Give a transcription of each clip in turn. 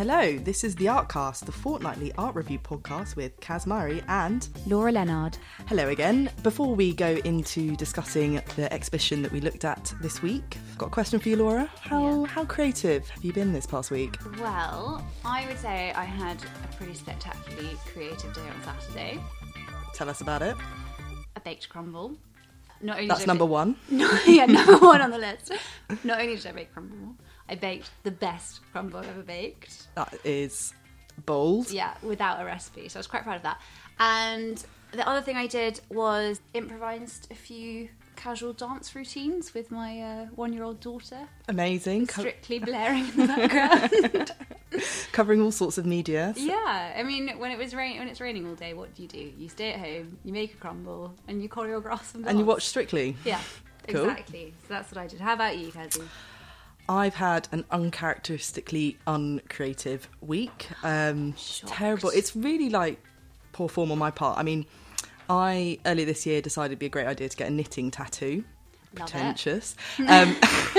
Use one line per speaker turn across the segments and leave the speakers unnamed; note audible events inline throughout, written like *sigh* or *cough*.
Hello, this is the Artcast, the fortnightly art review podcast with Caz Murray and
Laura Lennard.
Hello again. Before we go into discussing the exhibition that we looked at this week, I've got a question for you, Laura. How
Yeah.
how creative have you been this past week?
Well, I would say I had a pretty spectacularly creative day on Saturday.
Tell us about it.
A baked crumble. Not only
That's number one. *laughs*
No, yeah, number one on the list. *laughs* Not only did I bake crumble, I baked the best crumble I've ever baked.
That is bold.
Yeah, without a recipe. So I was quite proud of that. And the other thing I did was improvised a few casual dance routines with my uh, one-year-old daughter,
Amazing.
Strictly *laughs* blaring in the background. *laughs*
covering all sorts of media.
yeah, I mean, when it was rain, when it's raining all day, what do you do? You stay at home, you make a crumble, and you choreograph some.
And you watch Strictly.
Yeah,
Cool.
exactly. So that's what I did. How about you, Kazi?
I've had an uncharacteristically uncreative week. Um, terrible. It's really like poor form on my part. I mean, I earlier this year decided it'd be a great idea to get a knitting tattoo.
Love.
Pretentious. Um, *laughs*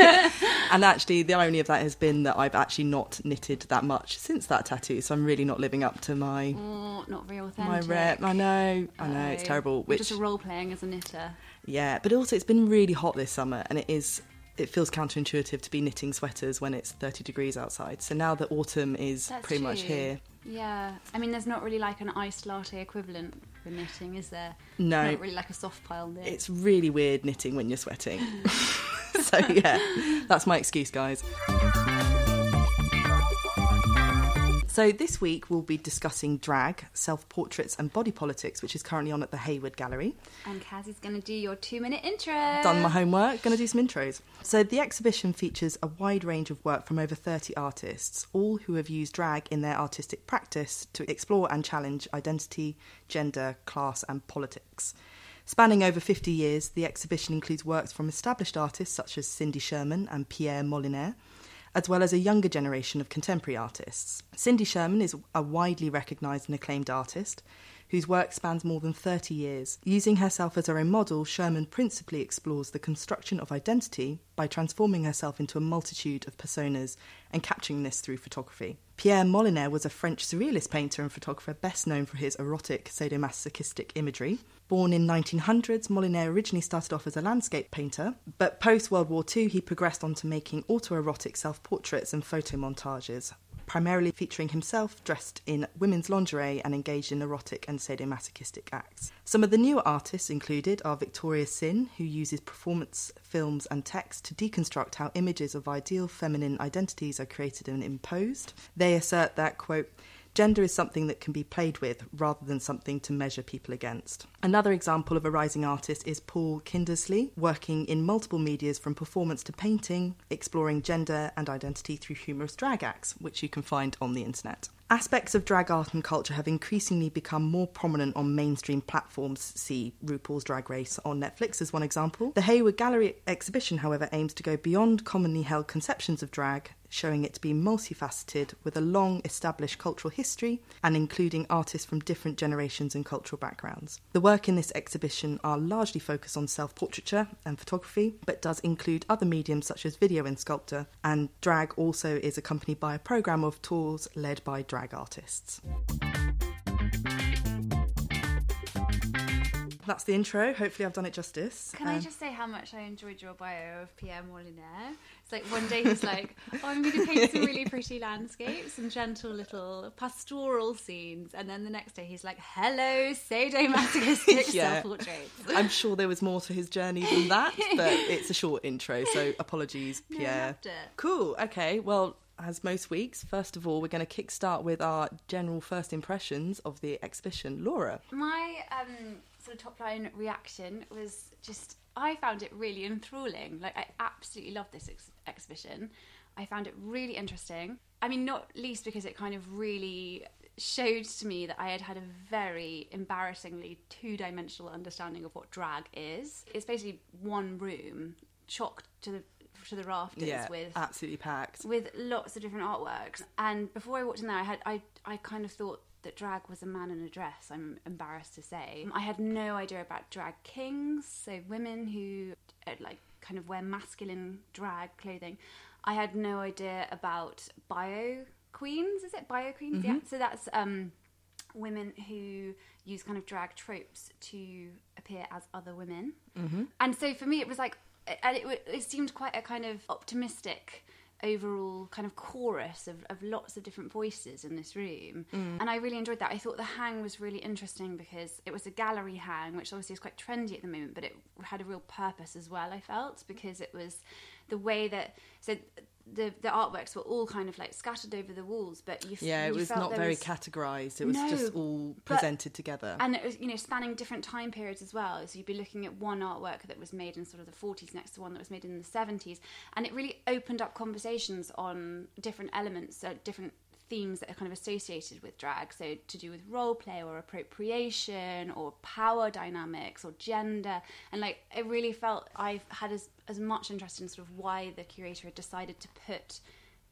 and actually, the irony of that has been that I've actually not knitted that much since that tattoo. So I'm really not living up to my
Oh, not very
my rep. I know, I know, it's
Oh.
terrible.
You're
Which
just role playing as a knitter.
yeah, but also it's been really hot this summer, and it is. It feels counterintuitive to be knitting sweaters when it's 30 degrees outside. So now that autumn is
That's
pretty much here,
Yeah, I mean, there's not really like an iced latte equivalent for knitting, is there?
No.
not really like a soft pile knit.
it's really weird knitting when you're sweating. *laughs* *laughs* so yeah, that's my excuse, guys. So this week we'll be discussing drag, self-portraits, and body politics, which is currently on at the Hayward Gallery.
And Kazi's going to do your two-minute intro.
done my homework, going to do some intros. So, the exhibition features a wide range of work from over 30 artists, all who have used drag in their artistic practice to explore and challenge identity, gender, class, and politics. Spanning over 50 years, the exhibition includes works from established artists such as Cindy Sherman and Pierre Molinier, as well as a younger generation of contemporary artists. Cindy Sherman is a widely recognised and acclaimed artist whose work spans more than 30 years. Using herself as her own model, Sherman principally explores the construction of identity by transforming herself into a multitude of personas and capturing this through photography. Pierre Molinier was a French surrealist painter and photographer best known for his erotic sadomasochistic imagery. Born in 1900s, Molinier originally started off as a landscape painter, but post World War II he progressed on to making autoerotic self-portraits and photo montages, primarily featuring himself dressed in women's lingerie and engaged in erotic and sadomasochistic acts. Some of the newer artists included are Victoria Sin, who uses performance films and text to deconstruct how images of ideal feminine identities are created and imposed. They assert that, quote, Gender is something that can be played with rather than something to measure people against. Another example of a rising artist is Paul Kindersley, working in multiple medias from performance to painting, exploring gender and identity through humorous drag acts, which you can find on the internet. Aspects of drag art and culture have increasingly become more prominent on mainstream platforms. See RuPaul's Drag Race on Netflix as one example. The Hayward Gallery exhibition, however, aims to go beyond commonly held conceptions of drag, showing it to be multifaceted with a long established cultural history and including artists from different generations and cultural backgrounds. The work in this exhibition are largely focused on self portraiture and photography, but does include other mediums such as video and sculpture, and drag also is accompanied by a programme of tours led by drag artists. That's the intro. Hopefully, I've done it justice.
Can I
Um,
just say how much I enjoyed your bio of Pierre Molinier? It's like one day he's like, "Oh, I'm going to paint some really pretty landscapes and gentle little pastoral scenes," and then the next day he's like, "Hello, sadomasochistic *laughs*
Yeah.
self-portraits."
I'm sure there was more to his journey than that, but *laughs* it's a short intro, so apologies, Pierre.
it.
Cool. Okay. Well, as most weeks, first of all, we're going to kickstart with our general first impressions of the exhibition. Laura.
My um, sort of top line reaction was just I found it really enthralling. Like I absolutely loved this ex- exhibition. I found it really interesting. I mean, not least because it kind of really showed to me that I had had a very embarrassingly two-dimensional understanding of what drag is. It's basically one room chocked to the to the rafters
Yeah,
with
absolutely packed.
with lots of different artworks. And before I walked in there, I had I I kind of thought that drag was a man in a dress. I'm embarrassed to say. I had no idea about drag kings, so women who uh, like kind of wear masculine drag clothing. I had no idea about bio queens. Is it bio queens?
Mm-hmm.
Yeah. So that's um, women who use kind of drag tropes to appear as other women. Mm-hmm. And so for me, it was like, and it, it, seemed quite a kind of optimistic overall kind of chorus of, of lots of different voices in this room. Mm. And i really enjoyed that. I thought the hang was really interesting because it was a gallery hang which obviously is quite trendy at the moment but it had a real purpose as well i felt because it was the way that so the the artworks were all kind of like scattered over the walls but you f-
Yeah, it
you
was
felt
not very
was-
categorized. It was
No,
just all
but-
presented together.
and it was you know spanning different time periods as well so you'd be looking at one artwork that was made in sort of the 40s next to one that was made in the 70s and it really opened up conversations on different elements uh, different themes that are kind of associated with drag. So to do with role play or appropriation or power dynamics or gender. And like it really felt i've had as, as much interest in sort of why the curator had decided to put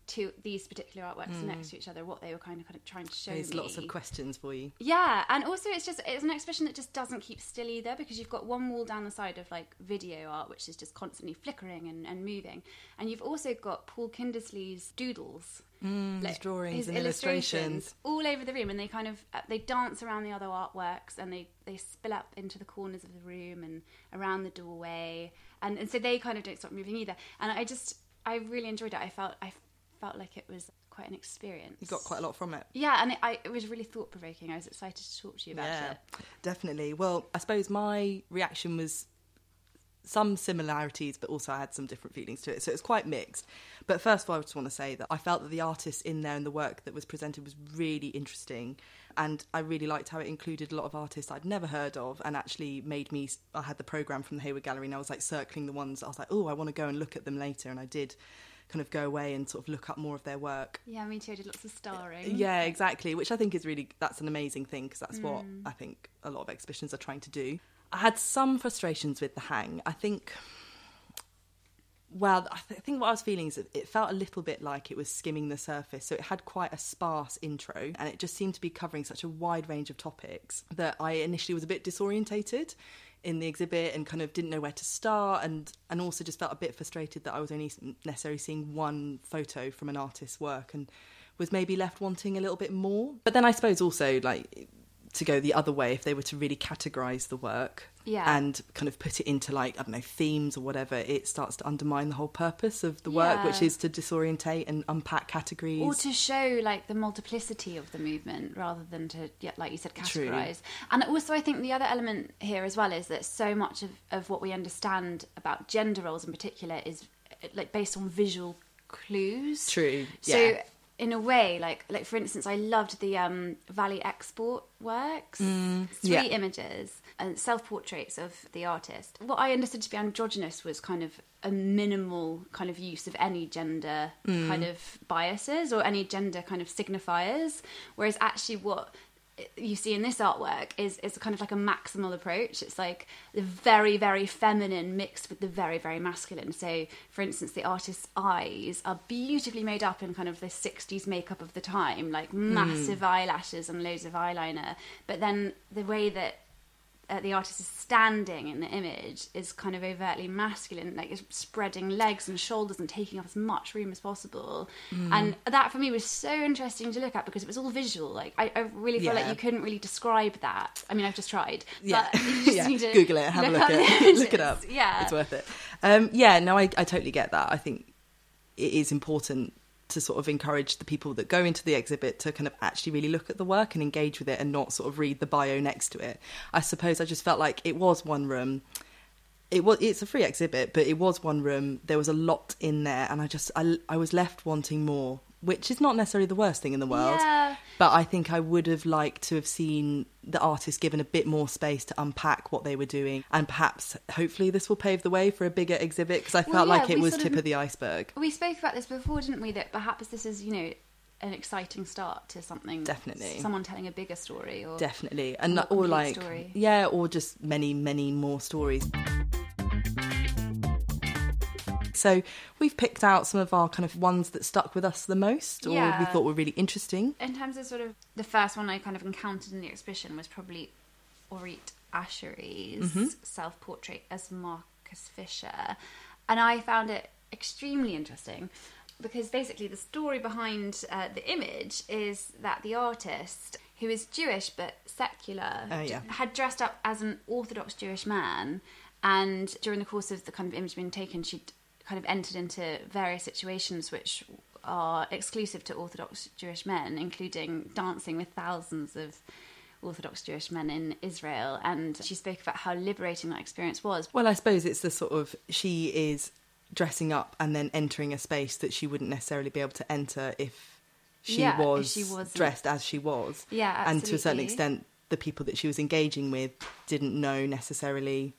to these particular artworks hmm. next to each other what they were kind of, kind of trying to show
There's
me
lots of questions for you.
yeah, and also it's just it's an exhibition that just doesn't keep still either because you've got one wall down the side of like video art which is just constantly flickering and, and moving, and you've also got Paul Kindersley's doodles,
Mm, his drawings
his
and
illustrations
illustrations.
all over the room, and they kind of uh, they dance around the other artworks and they they spill up into the corners of the room and around the doorway, and and so they kind of don't stop moving either, and I just I really enjoyed it. I felt I felt like it was quite an experience.
You got quite a lot from it.
Yeah, and it, I, it was really thought provoking. I was excited to talk to you about
yeah,
it.
definitely. Well, I suppose my reaction was some similarities, but also I had some different feelings to it. So it's quite mixed. But first of all, I just want to say that I felt that the artists in there and the work that was presented was really interesting. And I really liked how it included a lot of artists I'd never heard of and actually made me. I had the programme from the Hayward Gallery and I was like circling the ones I was like, oh, I want to go and look at them later. And I did kind of go away and sort of look up more of their work.
Yeah, me too. I did lots of starring.
Yeah, exactly. Which I think is really that's an amazing thing because that's what
Mm.
I think a lot of exhibitions are trying to do. I had some frustrations with the hang. I think. Well, I, th- I think what I was feeling is it felt a little bit like it was skimming the surface. So it had quite a sparse intro, and it just seemed to be covering such a wide range of topics that I initially was a bit disorientated in the exhibit and kind of didn't know where to start, and and also just felt a bit frustrated that I was only necessarily seeing one photo from an artist's work and was maybe left wanting a little bit more. But then I suppose also like to go the other way if they were to really categorize the work
Yeah.
and kind of put it into like I don't know themes or whatever, it starts to undermine the whole purpose of the work, which is to disorientate and unpack categories.
Or to show like the multiplicity of the movement rather than to, yeah, like you said,
True.
categorize. And also, I think the other element here as well is that so much of, of what we understand about gender roles in particular is like based on visual clues.
True,
So
yeah.
In a way, like like for instance, I loved the um, VALIE EXPORT works.
Mm,
Three
yeah.
images and self portraits of the artist. What I understood to be androgynous was kind of a minimal kind of use of any gender
Mm.
kind of biases or any gender kind of signifiers, whereas actually what you see in this artwork is is kind of like a maximal approach. It's like the very very feminine mixed with the very very masculine. So, for instance, the artist's eyes are beautifully made up in kind of the '60s makeup of the time, like hmm. massive eyelashes and loads of eyeliner. But then the way that uh, the artist is standing in the image is kind of overtly masculine, like it's spreading legs and shoulders and taking up as much room as possible.
Mm.
And that for me was so interesting to look at because it was all visual. Like I, I really feel like you couldn't really describe that. I mean, I've just tried.
yeah,
But *laughs* you just
yeah.
need to
Google it, have a look at it, *laughs* look it up.
Yeah,
it's worth it. Um, yeah, no, I, I totally get that. I think it is important to sort of encourage the people that go into the exhibit to kind of actually really look at the work and engage with it and not sort of read the bio next to it. I suppose I just felt like it was one room. It was it's a free exhibit, but it was one room. There was a lot in there, and I just I, I was left wanting more, which is not necessarily the worst thing in the world.
Yeah.
But I think I would have liked to have seen the artist given a bit more space to unpack what they were doing, and perhaps, hopefully, this will pave the way for a bigger exhibit because I
Well,
felt
yeah,
like it was tip
of-
of the iceberg.
We spoke about this before, didn't we? That perhaps this is, you know, an exciting start to something.
Definitely.
someone telling a bigger story, or
Definitely, and
more
or like
story.
yeah, or just many, many more stories. So we've picked out some of our kind of ones that stuck with us the most, or we thought were really interesting.
in terms of sort of the first one I kind of encountered in the exhibition was probably Oreet Ashery's
Mm-hmm.
self portrait as Marcus Fisher. And I found it extremely interesting. because basically the story behind uh, the image is that the artist, who is Jewish but secular,
Oh, yeah.
had dressed up as an Orthodox Jewish man, and during the course of the kind of image being taken, she'd kind of entered into various situations which are exclusive to Orthodox Jewish men, including dancing with thousands of Orthodox Jewish men in Israel. And she spoke about how liberating that experience was.
Well, I suppose it's the sort of she is dressing up and then entering a space that she wouldn't necessarily be able to enter if she
Yeah,
was
she wasn't.
dressed as she was.
Yeah, absolutely.
and to a certain extent, the people that she was engaging with didn't know necessarily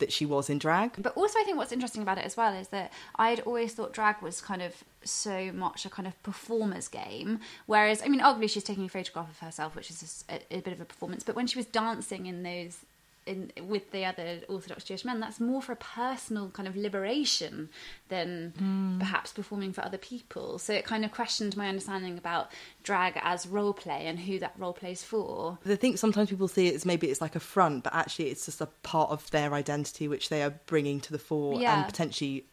that she was in drag.
But also, I think what's interesting about it as well is that I had always thought drag was kind of so much a kind of performer's game. Whereas, I mean, arguably she's taking a photograph of herself, which is a, a bit of a performance. But when she was dancing in those. In, with the other Orthodox Jewish men, that's more for a personal kind of liberation than hmm. perhaps performing for other people. So it kind of questioned my understanding about drag as role play and who that role plays for.
I think sometimes people see it as maybe it's like a front, but actually it's just a part of their identity which they are bringing to the fore
Yeah.
and potentially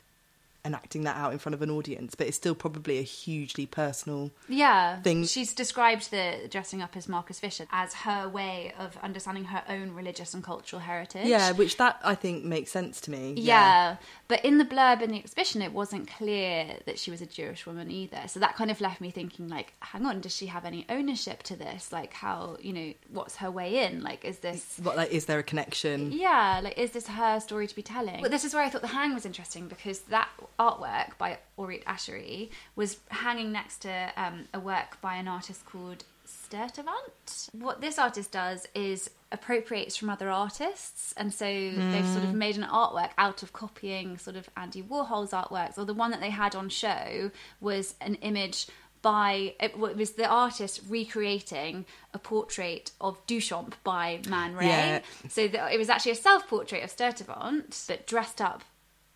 enacting that out in front of an audience. But it's still probably a hugely personal.
Yeah,
thing.
she's described the dressing up as Marcus Fisher as her way of understanding her own religious and cultural heritage.
Yeah, which that I think makes sense to me.
Yeah. but in the blurb in the exhibition, it wasn't clear that she was a Jewish woman either. So that kind of left me thinking, like, hang on, does she have any ownership to this? Like, how you know, what's her way in? Like, is this
What like is there a connection?
yeah, like is this her story to be telling? But this is where I thought the hang was interesting because that artwork by Oreet Ashery was hanging next to um, a work by an artist called Sturtevant. What this artist does is appropriates from other artists, and so they've sort of made an artwork out of copying sort of Andy Warhol's artworks. Or the one that they had on show was an image by it was the artist recreating a portrait of Duchamp by Man Ray.
Yeah.
So the, it was actually a self-portrait of Sturtevant, but dressed up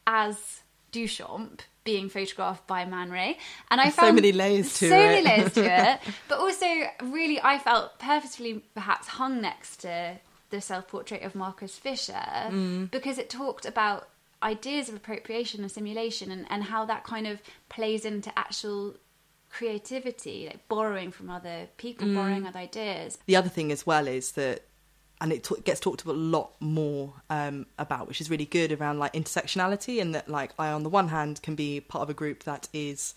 as Duchamp being photographed by Man Ray. And I
There's so
found
many layers to
so
it.
many layers to it. *laughs* But also, really, I felt purposefully perhaps hung next to the self-portrait of Marcus Fisher
Mm.
because it talked about ideas of appropriation and simulation and, and how that kind of plays into actual creativity like borrowing from other people
Mm.
borrowing other ideas
The other thing as well is that, and it t- gets talked about a lot more um, about, which is really good around like intersectionality, and that like I on the one hand can be part of a group that is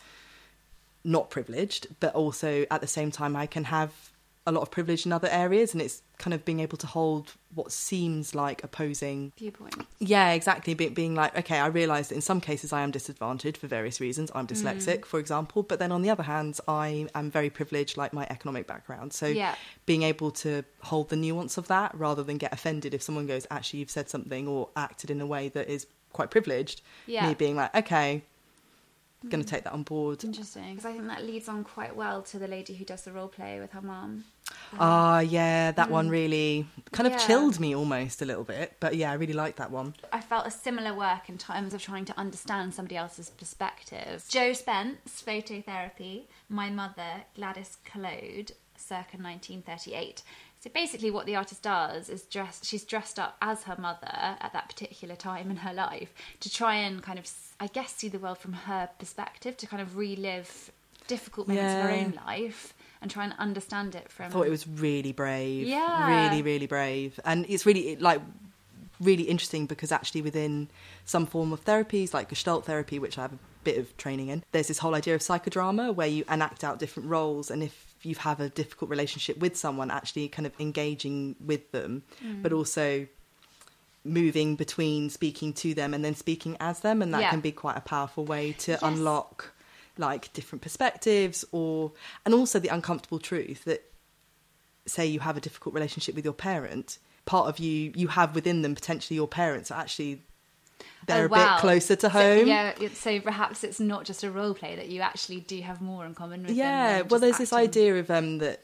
not privileged, but also at the same time I can have a lot of privilege in other areas, and it's kind of being able to hold what seems like opposing
viewpoint
Yeah, exactly. Be- being like, okay, I realise that in some cases I am disadvantaged for various reasons. I'm dyslexic,
Mm.
for example, but then on the other hand, I am very privileged, like my economic background. So
Yeah.
being able to hold the nuance of that rather than get offended if someone goes, actually, you've said something or acted in a way that is quite privileged.
Yeah.
Me being like, okay, going to take that on board.
Interesting, because I think that leads on quite well to the lady who does the role play with her mum.
Ah, yeah, that one really kind of
Mm. Yeah.
chilled me almost a little bit. But yeah, I really liked that one.
I felt a similar work in terms of trying to understand somebody else's perspective. Jo Spence, Phototherapy, My Mother, Gladys Collode, circa 1938. So basically, what the artist does is dress. She's dressed up as her mother at that particular time in her life to try and kind of, I guess, see the world from her perspective to kind of relive difficult moments of her own life and try and understand it from.
I thought it was really brave.
Yeah.
Really, really brave. And it's really it, like really interesting because actually within some form of therapies like Gestalt therapy, which I have a bit of training in, there's this whole idea of psychodrama where you enact out different roles and if you have a difficult relationship with someone, actually kind of engaging with them,
Mm.
but also moving between speaking to them and then speaking as them and that
Yeah.
can be quite a powerful way to
Yes.
unlock like different perspectives or and also the uncomfortable truth that say you have a difficult relationship with your parent part of you you have within them potentially your parents are actually they're
Oh,
a
wow.
bit closer to
So-
home
yeah, so perhaps it's not just a role play that you actually do have more in common with them.
yeah well there's this idea of um that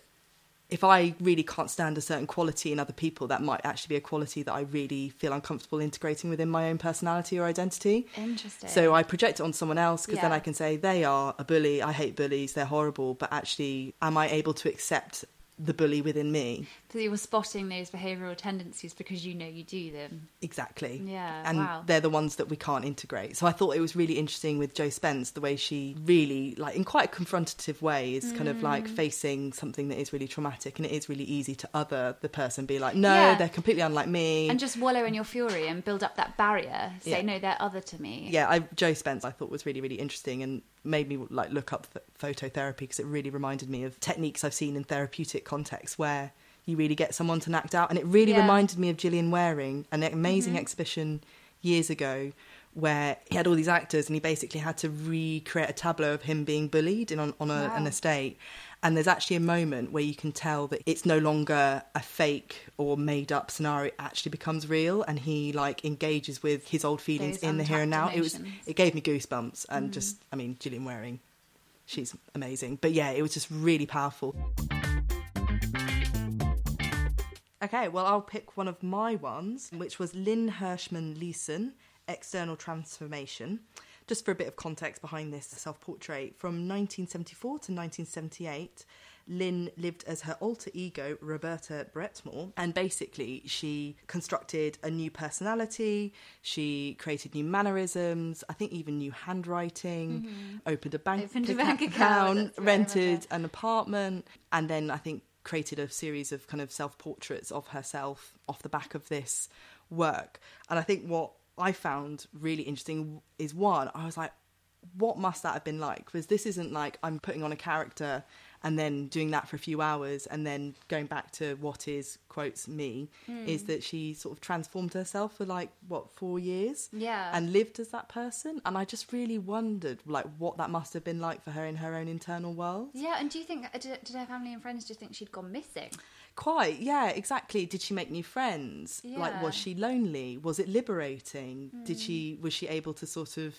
if I really can't stand a certain quality in other people, that might actually be a quality that I really feel uncomfortable integrating within my own personality or identity.
Interesting.
So I project it on someone else because then I can say they are a bully. I hate bullies. They're horrible. But actually, am I able to accept the bully within me.
So you were spotting those behavioural tendencies because you know you do them.
Exactly.
Yeah,
And
wow.
they're the ones that we can't integrate. So I thought it was really interesting with Jo Spence, the way she really, like, in quite a confrontative way, is kind of like
Mm.
facing something that is really traumatic. And it is really easy to other the person, be like, no,
Yeah.
they're completely unlike me.
And just wallow in your fury and build up that barrier. Say,
Yeah.
no, they're other to me.
yeah, I, Jo Spence I thought was really, really interesting and made me like look up th- phototherapy because it really reminded me of techniques I've seen in therapeutic contexts where you really get someone to act out. And it really
Yeah. Mm-hmm.
reminded me of Gillian Wearing, an amazing exhibition years ago where he had all these actors and he basically had to recreate a tableau of him being bullied in on, on a, an estate. And there's actually a moment where you can tell that it's no longer a fake or made up scenario; it actually becomes real, and he like engages with his old feelings
Those
in the here and now.
untapped
It was it gave me goosebumps, and just I mean, Gillian Wearing, she's amazing. But yeah, it was just really powerful. Okay, well, I'll pick one of my ones, which was Lynn Hershman Leeson, External Transformation. Just for a bit of context behind this self portrait, from 1974 to 1978, Lynn lived as her alter ego, Roberta Breitmore, and basically she constructed a new personality, she created new mannerisms, I think even new handwriting, mm-hmm. opened a bank,
Opened a
account,
bank account, *laughs* I
rented an apartment, and then I think created a series of kind of self portraits of herself off the back of this work. And I think what I found really interesting is one, I was like, what must that have been like? Because this isn't like I'm putting on a character and then doing that for a few hours and then going back to what is quotes me
Hmm.
is that she sort of transformed herself for like what four years
Yeah.
and lived as that person and i just really wondered like what that must have been like for her in her own internal world
Yeah, and do you think, uh, did, did her family and friends just think she'd gone missing?
Quite, yeah, exactly. Did she make new friends?
yeah.
Like, was she lonely? Was it liberating? Did she was she able to sort of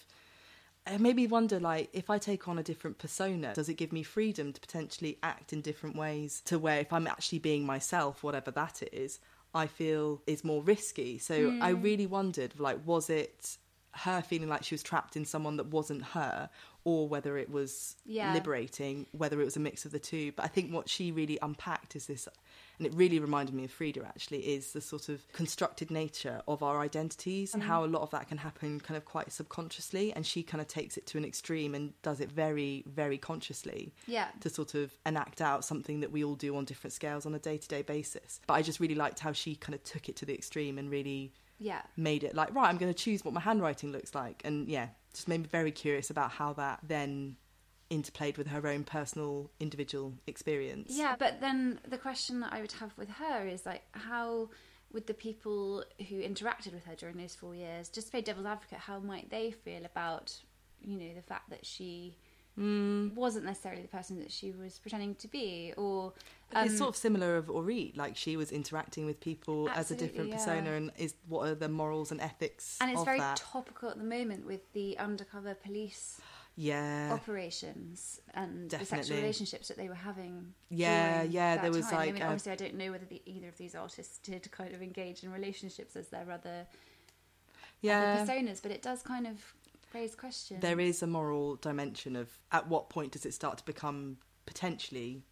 uh, me wonder like if I take on a different persona, does it give me freedom to potentially act in different ways to where if I'm actually being myself, whatever that is, I feel is more risky. So I really wondered like was it her feeling like she was trapped in someone that wasn't her or whether it was
Yeah.
liberating whether it was a mix of the two but i think what she really unpacked is this and it really reminded me of Frida actually is the sort of constructed nature of our identities and mm-hmm. how a lot of that can happen kind of quite subconsciously and she kind of takes it to an extreme and does it very very consciously
Yeah.
to sort of enact out something that we all do on different scales on a day-to-day basis but i just really liked how she kind of took it to the extreme and really
Yeah.
made it like right i'm going to choose what my handwriting looks like and yeah just made me very curious about how that then interplayed with her own personal individual experience.
Yeah, but then the question that I would have with her is like, how would the people who interacted with her during those four years, just to play devil's advocate, how might they feel about, you know, the fact that she
Mm.
wasn't necessarily the person that she was pretending to be, or um,
it's sort of similar of Ori, like she was interacting with people as a different
Absolutely,
persona, and is what are the morals and ethics
and it's very
that?
topical at the moment with the undercover police
yeah,
operations and the sexual relationships that they were having.
Yeah, yeah,
that
there was
time. I
like
mean,
a-
obviously, I don't know whether the, either of these artists did kind of engage in relationships as their other,
yeah.
other personas, but it does kind of raise questions.
there is a moral dimension of at what point does it start to become potentially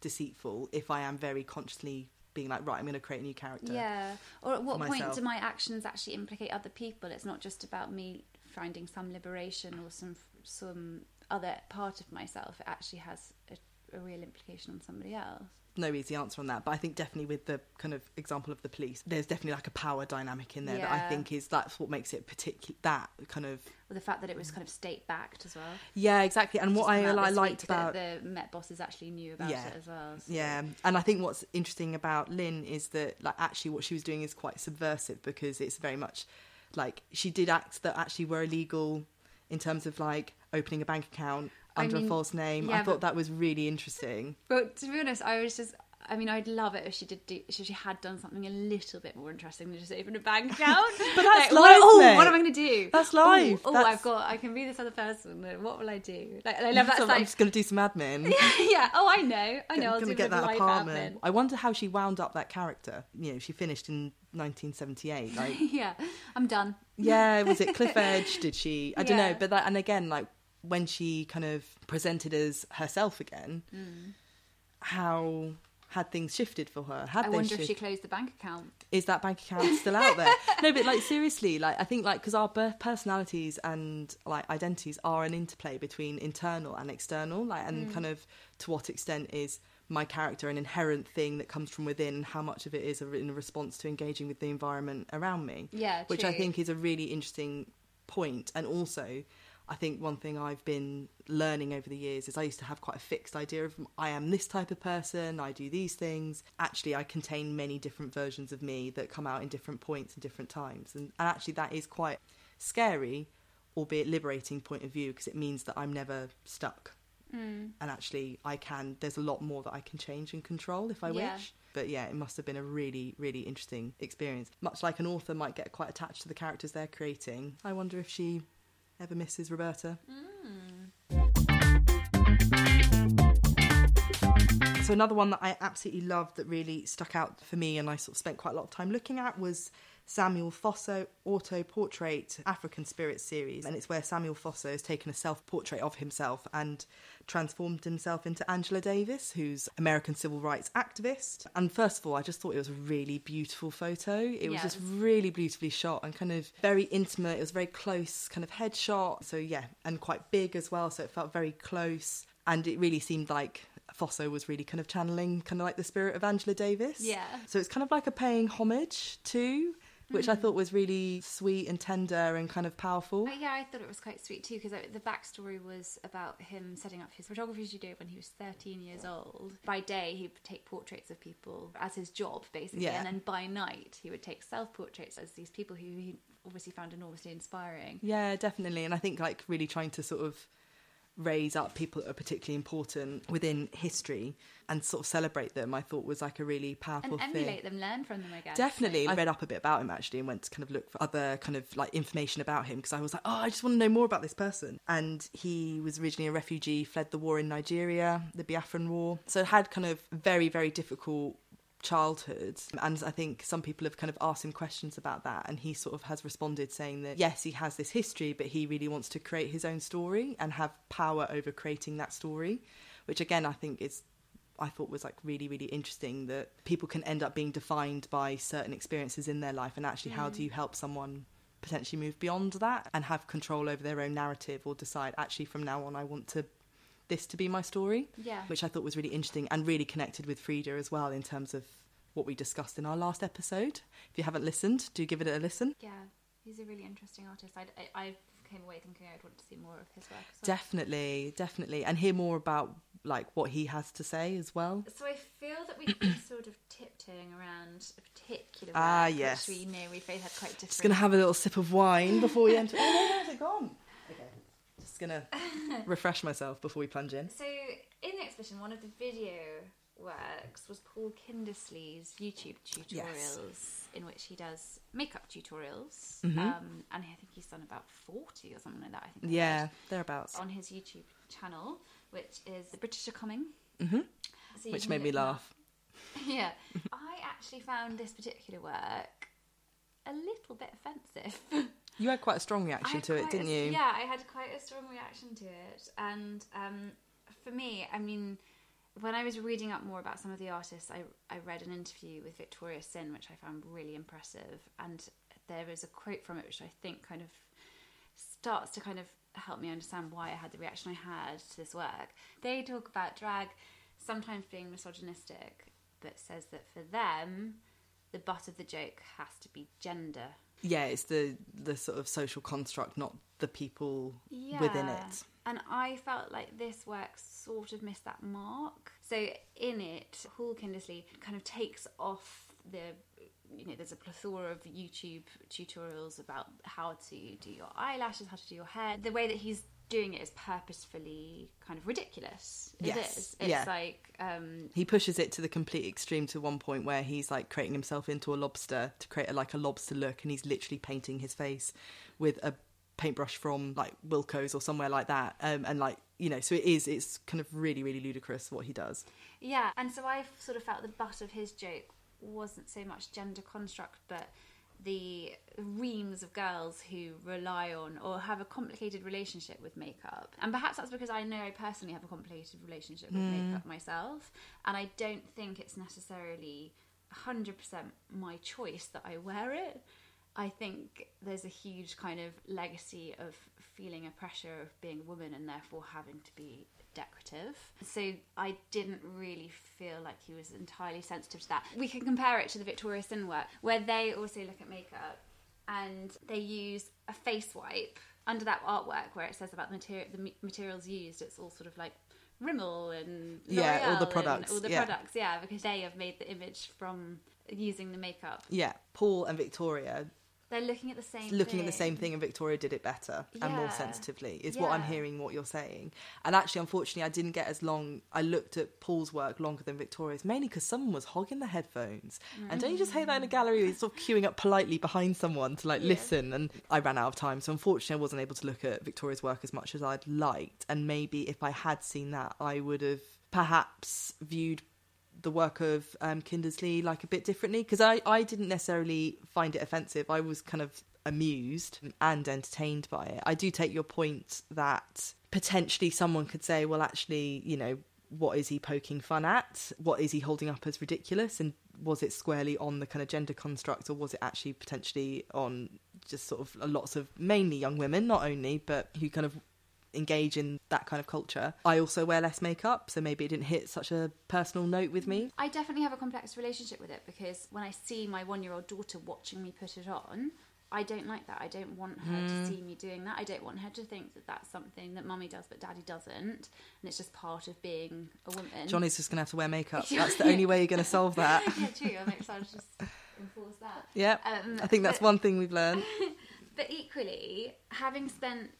deceitful if I am very consciously being like, right, I'm going to create a new character.
Yeah. Or at what point do my actions actually implicate other people? It's not just about me finding some liberation or some some other part of myself. It actually has a, a real implication on somebody else.
No easy answer on that, but I think definitely with the kind of example of the police, there's definitely like a power dynamic in there that I think is that's what makes it particular. That kind of
Or the fact that it was kind of state backed as well.
yeah, exactly. And what I, I liked about
the Met bosses actually knew about
Yeah.
it as well. so-
Yeah, and I think what's interesting about Lynn is that like actually what she was doing is quite subversive because it's very much like she did acts that actually were illegal in terms of like opening a bank account
I
under
mean,
a false name.
yeah,
I thought
but-
that was really interesting.
But to be honest, I was just. I mean, I'd love it if she did. Do, if she had done something a little bit more interesting than just open a bank *laughs* account.
But that's
Like, what,
life,
oh,
mate.
what am I going to do?
That's
Oh,
life.
Oh,
That's-
I've got. I can be this other person. What will I do? Like, I love that.
So I'm just going to do some admin. *laughs*
yeah. yeah. Oh, I know. I know. I'll
going to get that apartment.
admin.
I wonder how she wound up that character. You know, she finished in 1978. *laughs* Like,
yeah, I'm done.
yeah, was it Cliff Edge? Did she? I don't know. But that, and again, like when she kind of presented as herself again,
Mm.
how had things shifted for her. Had
I wonder if she closed the bank account.
is that bank account still out there? *laughs* no, but like seriously, like I think like because our birth personalities and like identities are an interplay between internal and external, like and kind of to what extent is my character an inherent thing that comes from within, and how much of it is a, in response to engaging with the environment around me.
Yeah,
which I think is a really interesting point, and also. I think one thing I've been learning over the years is I used to have quite a fixed idea of I am this type of person, I do these things. Actually, I contain many different versions of me that come out in different points and different times. And, and actually, that is quite scary, albeit liberating point of view, because it means that I'm never stuck.
Mm.
And actually, I can, there's a lot more that I can change and control if I
Yeah.
wish. But yeah, it must have been a really, really interesting experience. Much like an author might get quite attached to the characters they're creating. I wonder if she ever misses Roberta. Hmm. So another one that I absolutely loved that really stuck out for me and I sort of spent quite a lot of time looking at was Samuel Fosso Auto Portrait African Spirit series. And it's where Samuel Fosso has taken a self portrait of himself and transformed himself into Angela Davis, who's American civil rights activist. And first of all, I just thought it was a really beautiful photo. It was
Yeah,
just really beautifully shot and kind of very intimate. It was very close kind of headshot. So yeah, and quite big as well. So it felt very close. And it really seemed like Fosso was really kind of channeling kind of like the spirit of Angela Davis.
Yeah.
So it's kind of like a paying homage too, which I thought was really sweet and tender and kind of powerful.
Uh, yeah, I thought it was quite sweet too because the backstory was about him setting up his photography studio when he was 13 years old. By day, he would take portraits of people as his job, basically,
Yeah.
and then by night, he would take self portraits as these people who he obviously found enormously inspiring.
Yeah, definitely. And I think like really trying to sort of raise up people that are particularly important within history and sort of celebrate them, I thought was like a really powerful
And
thing.
emulate them, learn from them, I guess.
Definitely. I read up a bit about him actually and went to kind of look for other kind of like information about him because I was like, oh, I just want to know more about this person. And he was originally a refugee, fled the war in Nigeria, the Biafran War. So had kind of very, very difficult childhood and i think some people have kind of asked him questions about that and he sort of has responded saying that yes he has this history but he really wants to create his own story and have power over creating that story which again i think is I thought was like really, really interesting that people can end up being defined by certain experiences in their life, and actually, how do mm. you help someone potentially move beyond that and have control over their own narrative or decide actually from now on I want to this to be my story,
Yeah.
which I thought was really interesting and really connected with Frida as well in terms of what we discussed in our last episode. If you haven't listened, do give it a listen.
Yeah, he's a really interesting artist. I, I, I came away thinking I'd want to see more of his work. as well.
Definitely, definitely, and hear more about like what he has to say as well.
So I feel that we've been sort of tiptoeing around a particular
Ah,
work,
yes.
which we know we've both had quite different.
Just gonna have a little sip of wine before we enter. oh no, where's it gone? Just gonna *laughs* refresh myself before we plunge in.
So in the exhibition, one of the video works was Paul Kindersley's YouTube tutorials,
Yes.
in which he does makeup tutorials,
Mhm.
um, and I think he's done about forty or something like that. I think
Yeah, thereabouts.
on his YouTube channel, which is the British are coming.
hmm
So
Which made me
look them up.
laugh. *laughs*
yeah, *laughs* I actually found this particular work a little bit offensive.
You had quite a strong reaction to it, didn't
a-
you?
Yeah, I had quite a strong reaction to it, and um, for me, I mean, when I was reading up more about some of the artists, I I read an interview with Victoria Sin, which I found really impressive, and there is a quote from it which I think kind of starts to kind of help me understand why I had the reaction I had to this work. They talk about drag sometimes being misogynistic, but says that for them, the butt of the joke has to be gender
Yeah, it's the the sort of social construct, not the people within it.
And I felt like this work sort of missed that mark. So in it, Paul Kindersley kind of takes off the you know, there's a plethora of YouTube tutorials about how to do your eyelashes, how to do your hair. The way that he's doing it is purposefully kind of ridiculous. It
Yes,
is. It's
yeah.
like um
He pushes it to the complete extreme to one point where he's like creating himself into a lobster to create a, like a lobster look, and he's literally painting his face with a paintbrush from like Wilko's or somewhere like that, um, and like you know, so it is. It's kind of really, really ludicrous what he does.
Yeah, and so I sort of felt the butt of his joke wasn't so much gender construct, but the reams of girls who rely on or have a complicated relationship with makeup. And perhaps that's because I know I personally have a complicated relationship with hmm. makeup myself. And I don't think it's necessarily 100% my choice that I wear it. I think there's a huge kind of legacy of feeling a pressure of being a woman and therefore having to be decorative. So I didn't really feel like he was entirely sensitive to that. We can compare it to the Victoria Sin work, where they also look at makeup and they use a face wipe under that artwork where it says about the, material, the materials used. It's all sort of like Rimmel and
Yeah, all the products,
all the
yeah.
products, yeah, because they have made the image from using the makeup.
Yeah, Paul and Victoria
They're looking at the same.
looking at the same thing and Victoria did it better and more sensitively is what I'm hearing what you're saying. And actually unfortunately I didn't get as long I looked at Paul's work longer than Victoria's mainly because someone was hogging the headphones. And don't you just hate that in a gallery where you're sort of queuing up politely behind someone to like
Yeah.
listen and I ran out of time so unfortunately I wasn't able to look at Victoria's work as much as I'd liked and maybe if I had seen that I would have perhaps viewed the work of um, Kindersley like a bit differently because I, I didn't necessarily find it offensive. I was kind of amused and entertained by it. I do take your point that potentially someone could say, well, actually, you know, what is he poking fun at? What is he holding up as ridiculous? And was it squarely on the kind of gender construct or was it actually potentially on just sort of lots of mainly young women, not only, but who kind of engage in that kind of culture. I also wear less makeup, so maybe it didn't hit such a personal note with me.
I definitely have a complex relationship with it because when I see my one year old daughter watching me put it on, I don't like that. I don't want her
Hmm.
to see me doing that. I don't want her to think that that's something that mummy does but daddy doesn't. And it's just part of being a woman.
Jonny's just going to have to wear makeup. *laughs* That's the only way you're going to solve that. *laughs*
yeah, true. I'll make sure I just enforce that.
Yeah,
Um,
I think that's
but-
one thing we've learned. *laughs*
But equally, having spent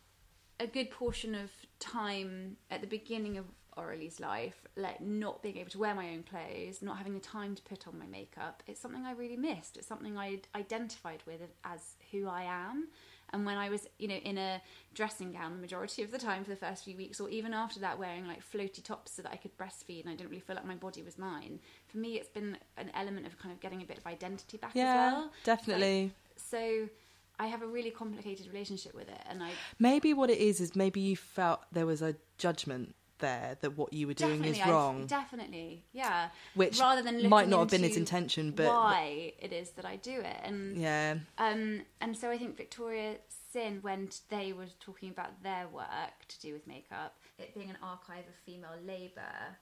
a good portion of time at the beginning of Aurelie's life, like not being able to wear my own clothes, not having the time to put on my makeup, it's something I really missed. It's something I identified with as who I am. And when I was, you know, in a dressing gown the majority of the time for the first few weeks, or even after that, wearing like floaty tops so that I could breastfeed and I didn't really feel like my body was mine. For me, it's been an element of kind of getting a bit of identity back
Yeah,
as well.
definitely.
So I have a really complicated relationship with it, and I
Maybe what it is is maybe you felt there was a judgment there that what you were doing is
I-
wrong,
definitely, yeah.
which
rather than looking
might not have been its intention, but
why it is that I do it, and
yeah,
um, and so I think Victoria Sin, when they were talking about their work to do with makeup, it being an archive of female labour,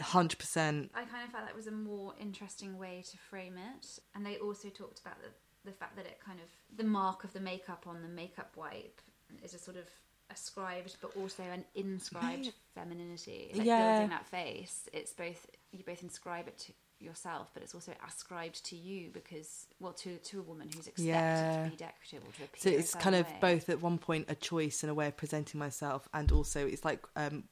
hundred percent.
I kind of felt that was a more interesting way to frame it. And they also talked about the, the fact that it kind of, the mark of the makeup on the makeup wipe is a sort of ascribed but also an inscribed femininity. Like
Yeah.
building that face, it's both, you both inscribe it to yourself, but it's also ascribed to you because, well, to, to a woman who's expected
Yeah.
to be decorative or to appear
So it's kind of both at one point a choice and a way of presenting myself, and also it's like um,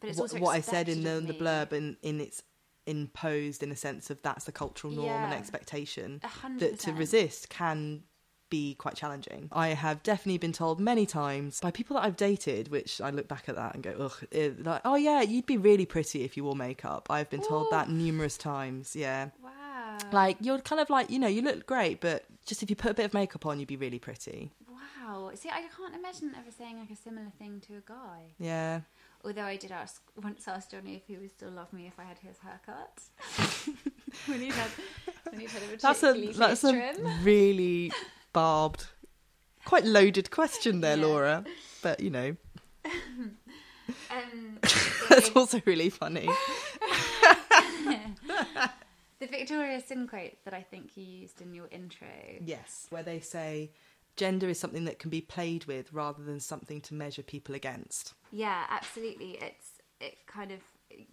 But it's
what,
also
what I said in the,
expected
the blurb and in its imposed in a sense of that's the cultural norm and expectation
A hundred
that to resist can be quite challenging. I have definitely been told many times by people that I've dated, which I look back at that and go, ugh, eh, like, oh yeah, you'd be really pretty if you wore makeup. I've been told that numerous times. Yeah.
Wow.
Like you're kind of like, you know, you look great, but just if you put a bit of makeup on, you'd be really pretty.
Wow. See, I can't imagine ever saying like a similar thing to a guy.
Yeah.
Although I did ask once ask Jonny if he would still love me if I had his haircut. *laughs* *laughs* when he had when he had a
That's a that's a
trim.
really barbed, quite loaded question there,
Yeah.
Laura. But you know, *laughs*
Um,
that's also really funny.
the Victoria Sin quote that I think you used in your intro.
Yes, where they say gender is something that can be played with rather than something to measure people against.
Yeah, absolutely. It's it kind of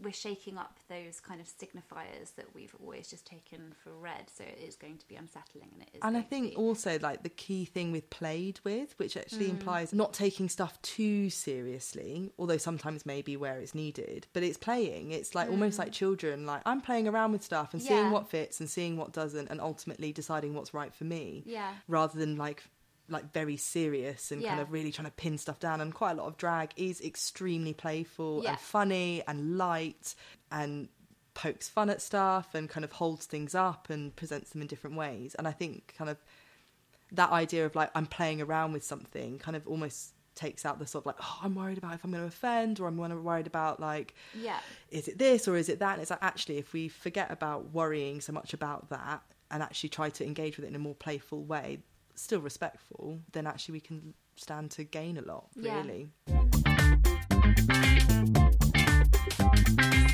we're shaking up those kind of signifiers that we've always just taken for read, so it is going to be unsettling, and it is.
And I think also like the key thing with played with, which actually
Mm.
implies not taking stuff too seriously, although sometimes maybe where it's needed, but it's playing. It's like almost like children, like I'm playing around with stuff and seeing
Mm.
What fits and seeing what doesn't and ultimately deciding what's right for me.
Yeah.
Rather than like like very serious and kind of really trying to pin stuff down and quite a lot of drag is extremely playful
Yeah.
and funny and light and pokes fun at stuff and kind of holds things up and presents them in different ways and i think kind of that idea of like I'm playing around with something kind of almost takes out the sort of like oh I'm worried about if I'm going to offend or I'm worried about like
Yeah.
is it this or is it that and it's like actually if we forget about worrying so much about that and actually try to engage with it in a more playful way still respectful then actually we can stand to gain a lot
Yeah.
really.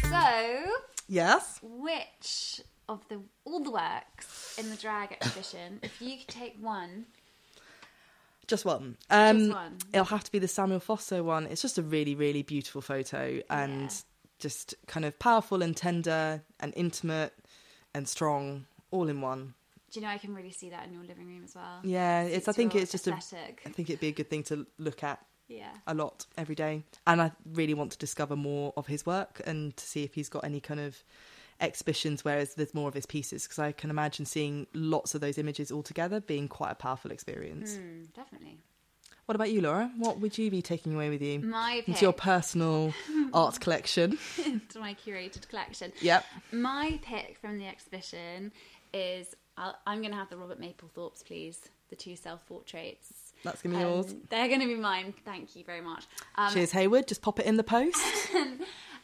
So,
yes?
which of the all the works in the drag exhibition, if you could take one,
just one. Um
just one,
it'll have to be the Samuel Fosso one. It's just a really really beautiful photo and
Yeah.
just kind of powerful and tender and intimate and strong all in one
do you know I can really see that in your living room as well?
yeah it's i think it's just
aesthetic.
i think it'd be a good thing to look at
yeah.
a lot every day. And I really want to discover more of his work and to see if he's got any kind of exhibitions where there's more of his pieces because I can imagine seeing lots of those images all together being quite a powerful experience.
Hmm, definitely.
What about you, Laura? What would you be taking away with you
My pick
into your personal *laughs* art collection? *laughs*
to my curated collection.
Yep.
My pick from the exhibition is I'll, I'm going to have the Robert Mapplethorpe's, please. The two self portraits.
That's gonna be yours.
They're going to be mine. Thank you very much. Um,
Cheers, Hayward. Just pop it in the post. *laughs*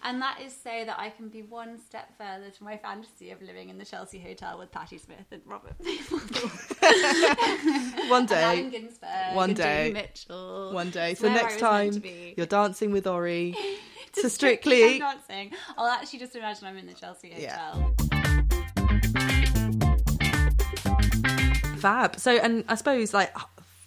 And that is so that I can be one step further to my fantasy of living in the Chelsea Hotel with Patti Smith and Robert Mapplethorpe. *laughs*
One
and
day.
Ginsberg
One
and
day.
Mitchell.
One day. So next time you're dancing with Ori *laughs* to Strictly.
not saying. I'll actually just imagine I'm in the Chelsea
Yeah. Fab. So, and I suppose like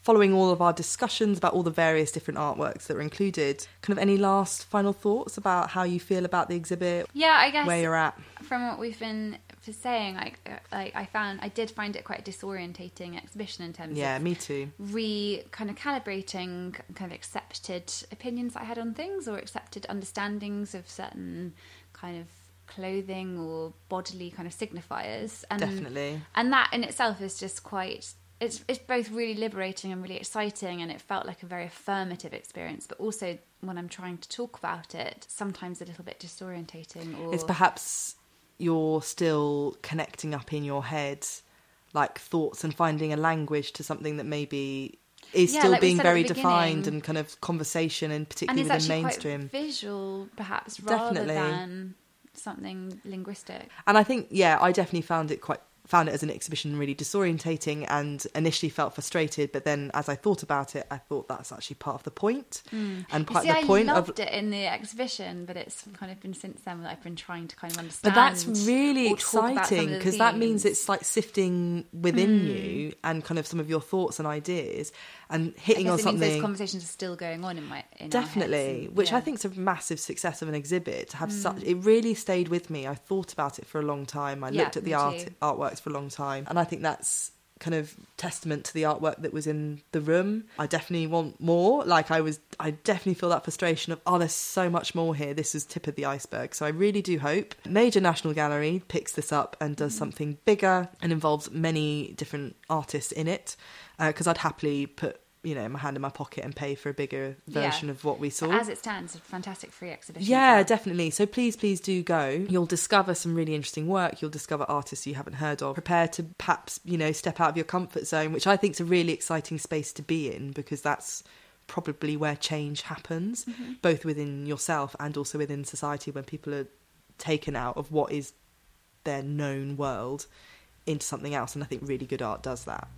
following all of our discussions about all the various different artworks that were included, kind of any last final thoughts about how you feel about the exhibit,
Yeah, I guess
where you're at?
from what we've been for saying, like, uh, like I found I did find it quite a disorientating exhibition in terms
Yeah,
of
me too.
re kind of calibrating kind of accepted opinions I had on things or accepted understandings of certain kind of clothing or bodily kind of signifiers and
Definitely.
and that in itself is just quite it's it's both really liberating and really exciting and it felt like a very affirmative experience but also when I'm trying to talk about it sometimes a little bit disorientating or
It's perhaps you're still connecting up in your head like thoughts and finding a language to something that maybe is
Yeah,
still
like
being very defined and kind of conversation and
and
particularly
it's
within mainstream.
quite visual perhaps rather
Definitely.
than something linguistic.
And I think, yeah, I definitely found it quite found it as an exhibition really disorientating and initially felt frustrated but then as I thought about it I thought that's actually part of the point. And part
see,
of the
I
point
loved
of
it in the exhibition, but it's kind of been since then that I've been trying to kind of understand but
that's really
or talk about some of
exciting because that means it's like sifting within
Hmm.
you and kind of some of your thoughts and ideas and hitting on
it means those conversations are still going on in my in
definitely
and-
which
yeah.
i think is a massive success of an exhibit to have
Mm.
such it really stayed with me i thought about it for a long time i
Yeah,
looked at the art
too.
artworks for a long time and i think that's kind of testament to the artwork that was in the room. I definitely want more. Like i was i definitely feel that frustration of oh there's so much more here. This is tip of the iceberg. So i really do hope major national gallery picks this up and
Mm.
does something bigger and involves many different artists in it because i'd happily put you know my hand in my pocket and pay for a bigger
Yeah.
version of what we saw
as it stands, a fantastic free exhibition.
yeah, definitely. So please, please do go. You'll discover some really interesting work. You'll discover artists you haven't heard of. Prepare to perhaps, you know, step out of your comfort zone, which I think is a really exciting space to be in because that's probably where change happens,
Mm-hmm.
both within yourself and also within society when people are taken out of what is their known world into something else. And I think really good art does that.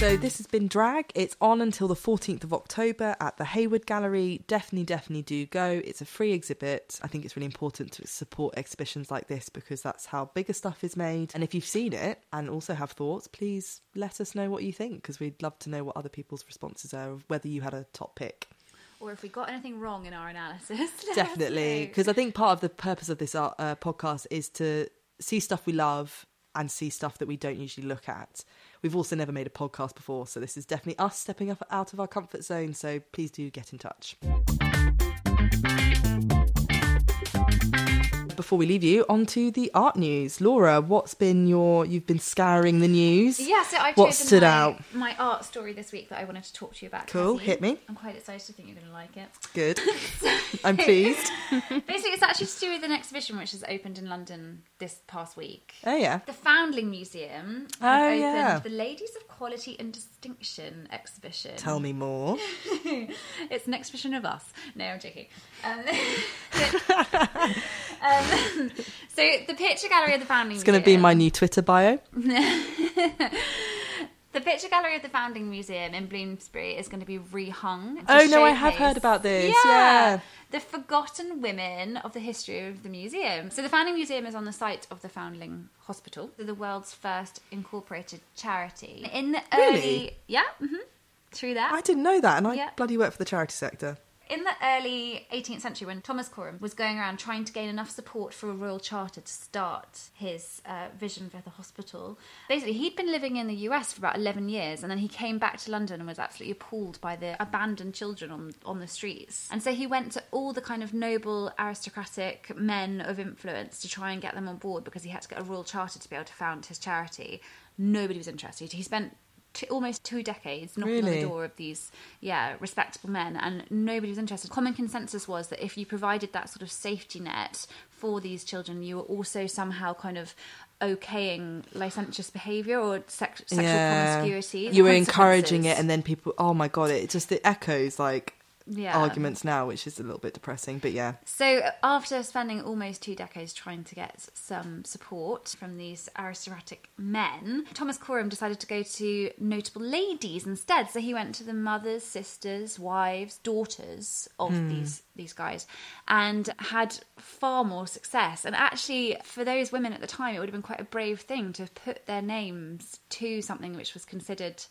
So this has been Drag. It's on until the 14th of October at the Hayward Gallery. Definitely, definitely do go. It's a free exhibit. I think it's really important to support exhibitions like this because that's how bigger stuff is made. And if you've seen it and also have thoughts, please let us know what you think because we'd love to know what other people's responses are whether you had a top pick.
Or if we got anything wrong in our analysis, *laughs*
Definitely, because I think part of the purpose of this uh, podcast is to see stuff we love and see stuff that we don't usually look at. We've also never made a podcast before, so this is definitely us stepping up out of our comfort zone. So please do get in touch. Before we leave you, on to the art news. Laura, what's been your? You've been scouring the news.
Yeah, so I've
What stood
my,
out?
my art story this week that I wanted to talk to you about.
Cool,
Cassie.
hit me.
I'm quite excited. I think you're going to like it.
Good. *laughs* I'm pleased. *laughs*
Basically, it's actually to do with an exhibition which has opened in London this past week.
Oh yeah.
The Foundling Museum
Oh,
have opened
yeah.
the Ladies of Quality and Distinction exhibition.
Tell me more. *laughs*
it's an exhibition of us. No, I'm joking. Um, um, *laughs* so the picture gallery of the founding. museum.
It's going to be my new Twitter bio. *laughs*
The picture gallery of the Foundling Museum in Bloomsbury is going to be rehung. to
Oh no, I have heard about this. Yeah.
The forgotten women of the history of the museum. So, the Foundling Museum is on the site of the Foundling Hospital, the world's first incorporated charity. In the
Really?
early. Yeah, hmm through that.
I didn't know that, and I
Yeah.
bloody work for the charity sector.
In the early 18th century, when Thomas Coram was going around trying to gain enough support for a royal charter to start his uh, vision for the hospital, basically he'd been living in the US for about 11 years, and then he came back to London and was absolutely appalled by the abandoned children on on the streets. And so he went to all the kind of noble aristocratic men of influence to try and get them on board because he had to get a royal charter to be able to found his charity. Nobody was interested. He spent. Two, almost two decades knocking on the door of these yeah respectable men and nobody was interested common consensus was that if you provided that sort of safety net for these children you were also somehow kind of okaying licentious behavior or sex- sexual promiscuity
You were encouraging it, and then people. Oh my god! It just it echoes like
yeah
arguments now, which is a little bit depressing. But yeah,
So, after spending almost two decades trying to get some support from these aristocratic men, Thomas Coram decided to go to notable ladies instead. So he went to the mothers, sisters, wives, daughters of hmm. these these guys, and had far more success. And actually, for those women at the time, it would have been quite a brave thing to put their names to something which was considered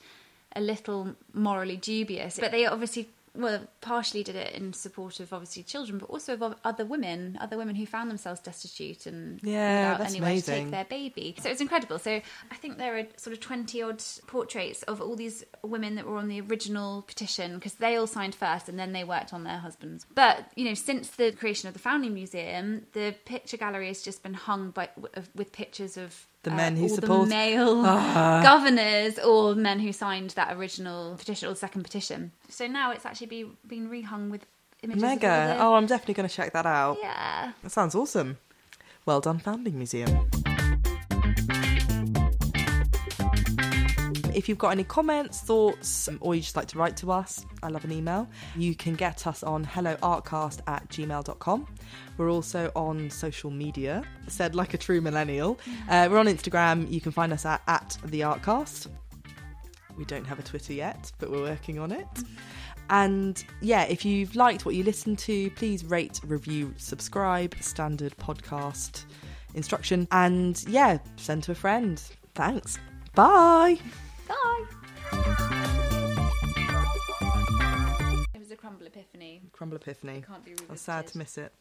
a little morally dubious. But they obviously well, partially did it in support of obviously children, but also of other women, other women who found themselves destitute and
Yeah,
without anywhere to take their baby. So it's incredible. So I think there are sort of twenty odd portraits of all these women that were on the original petition because they all signed first and then they worked on their husbands. But you know, since the creation of the Foundling Museum, the picture gallery has just been hung by with pictures of.
The
uh,
men who
all
support-
the male *laughs* governors or men who signed that original petition or second petition. So now it's actually be, been rehung with images.
mega. Oh, I'm definitely going to check that out.
yeah.
That sounds awesome. Well done, Foundling Museum. If you've got any comments, thoughts, or you just like to write to us, I love an email. You can get us on helloartcast at gmail.com. We're also on social media, said like a true millennial. Uh, we're on Instagram. You can find us at, at the Artcast. We don't have a Twitter yet, but we're working on it. And yeah, if you've liked what you listened to, please rate, review, subscribe, standard podcast instruction. And yeah, send to a friend. Thanks. Bye.
Bye. It was a crumble epiphany.
Crumble Epiphany.
Can't be
I'm sad to miss it.